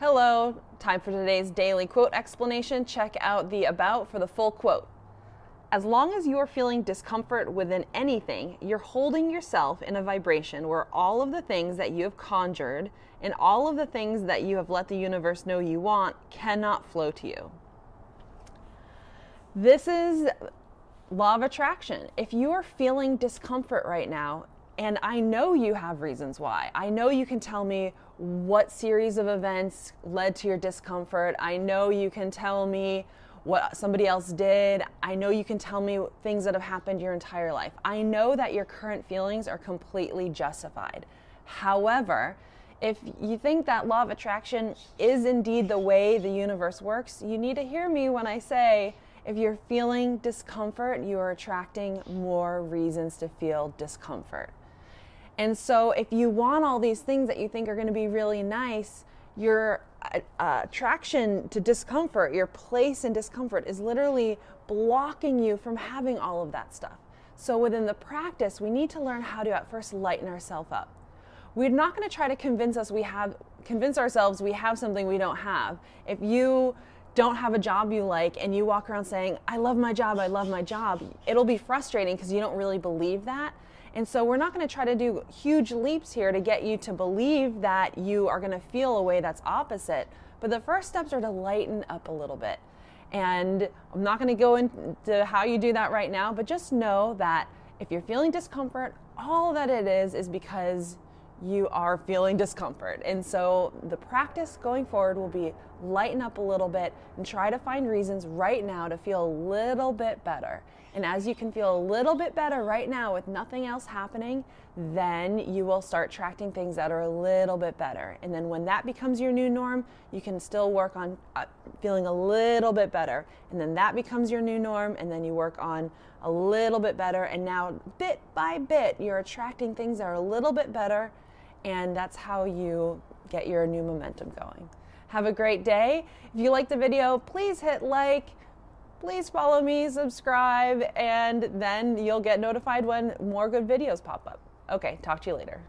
Hello, time for today's daily quote explanation. Check out the About for the full quote. As long as you are feeling discomfort within anything, you're holding yourself in a vibration where all of the things that you have conjured and all of the things that you have let the universe know you want cannot flow to you. This is law of attraction. If you are feeling discomfort right now, and I know you have reasons why. I know you can tell me what series of events led to your discomfort. I know you can tell me what somebody else did. I know you can tell me things that have happened your entire life. I know that your current feelings are completely justified. However, if you think that law of attraction is indeed the way the universe works, you need to hear me when I say if you're feeling discomfort, you are attracting more reasons to feel discomfort. And so, if you want all these things that you think are going to be really nice, your uh, attraction to discomfort, your place in discomfort, is literally blocking you from having all of that stuff. So, within the practice, we need to learn how to at first lighten ourselves up. We're not going to try to convince us we have convince ourselves we have something we don't have. If you don't have a job you like and you walk around saying, I love my job, I love my job, it'll be frustrating because you don't really believe that. And so we're not going to try to do huge leaps here to get you to believe that you are going to feel a way that's opposite. But the first steps are to lighten up a little bit. And I'm not going to go into how you do that right now, but just know that if you're feeling discomfort, all that it is is because you are feeling discomfort. And so the practice going forward will be lighten up a little bit and try to find reasons right now to feel a little bit better. And as you can feel a little bit better right now with nothing else happening, then you will start attracting things that are a little bit better. And then when that becomes your new norm, you can still work on uh, feeling a little bit better. And then that becomes your new norm, and then you work on a little bit better. And now, bit by bit, you're attracting things that are a little bit better and that's how you get your new momentum going. Have a great day. If you like the video, please hit like, please follow me, subscribe, and then you'll get notified when more good videos pop up. Okay, talk to you later.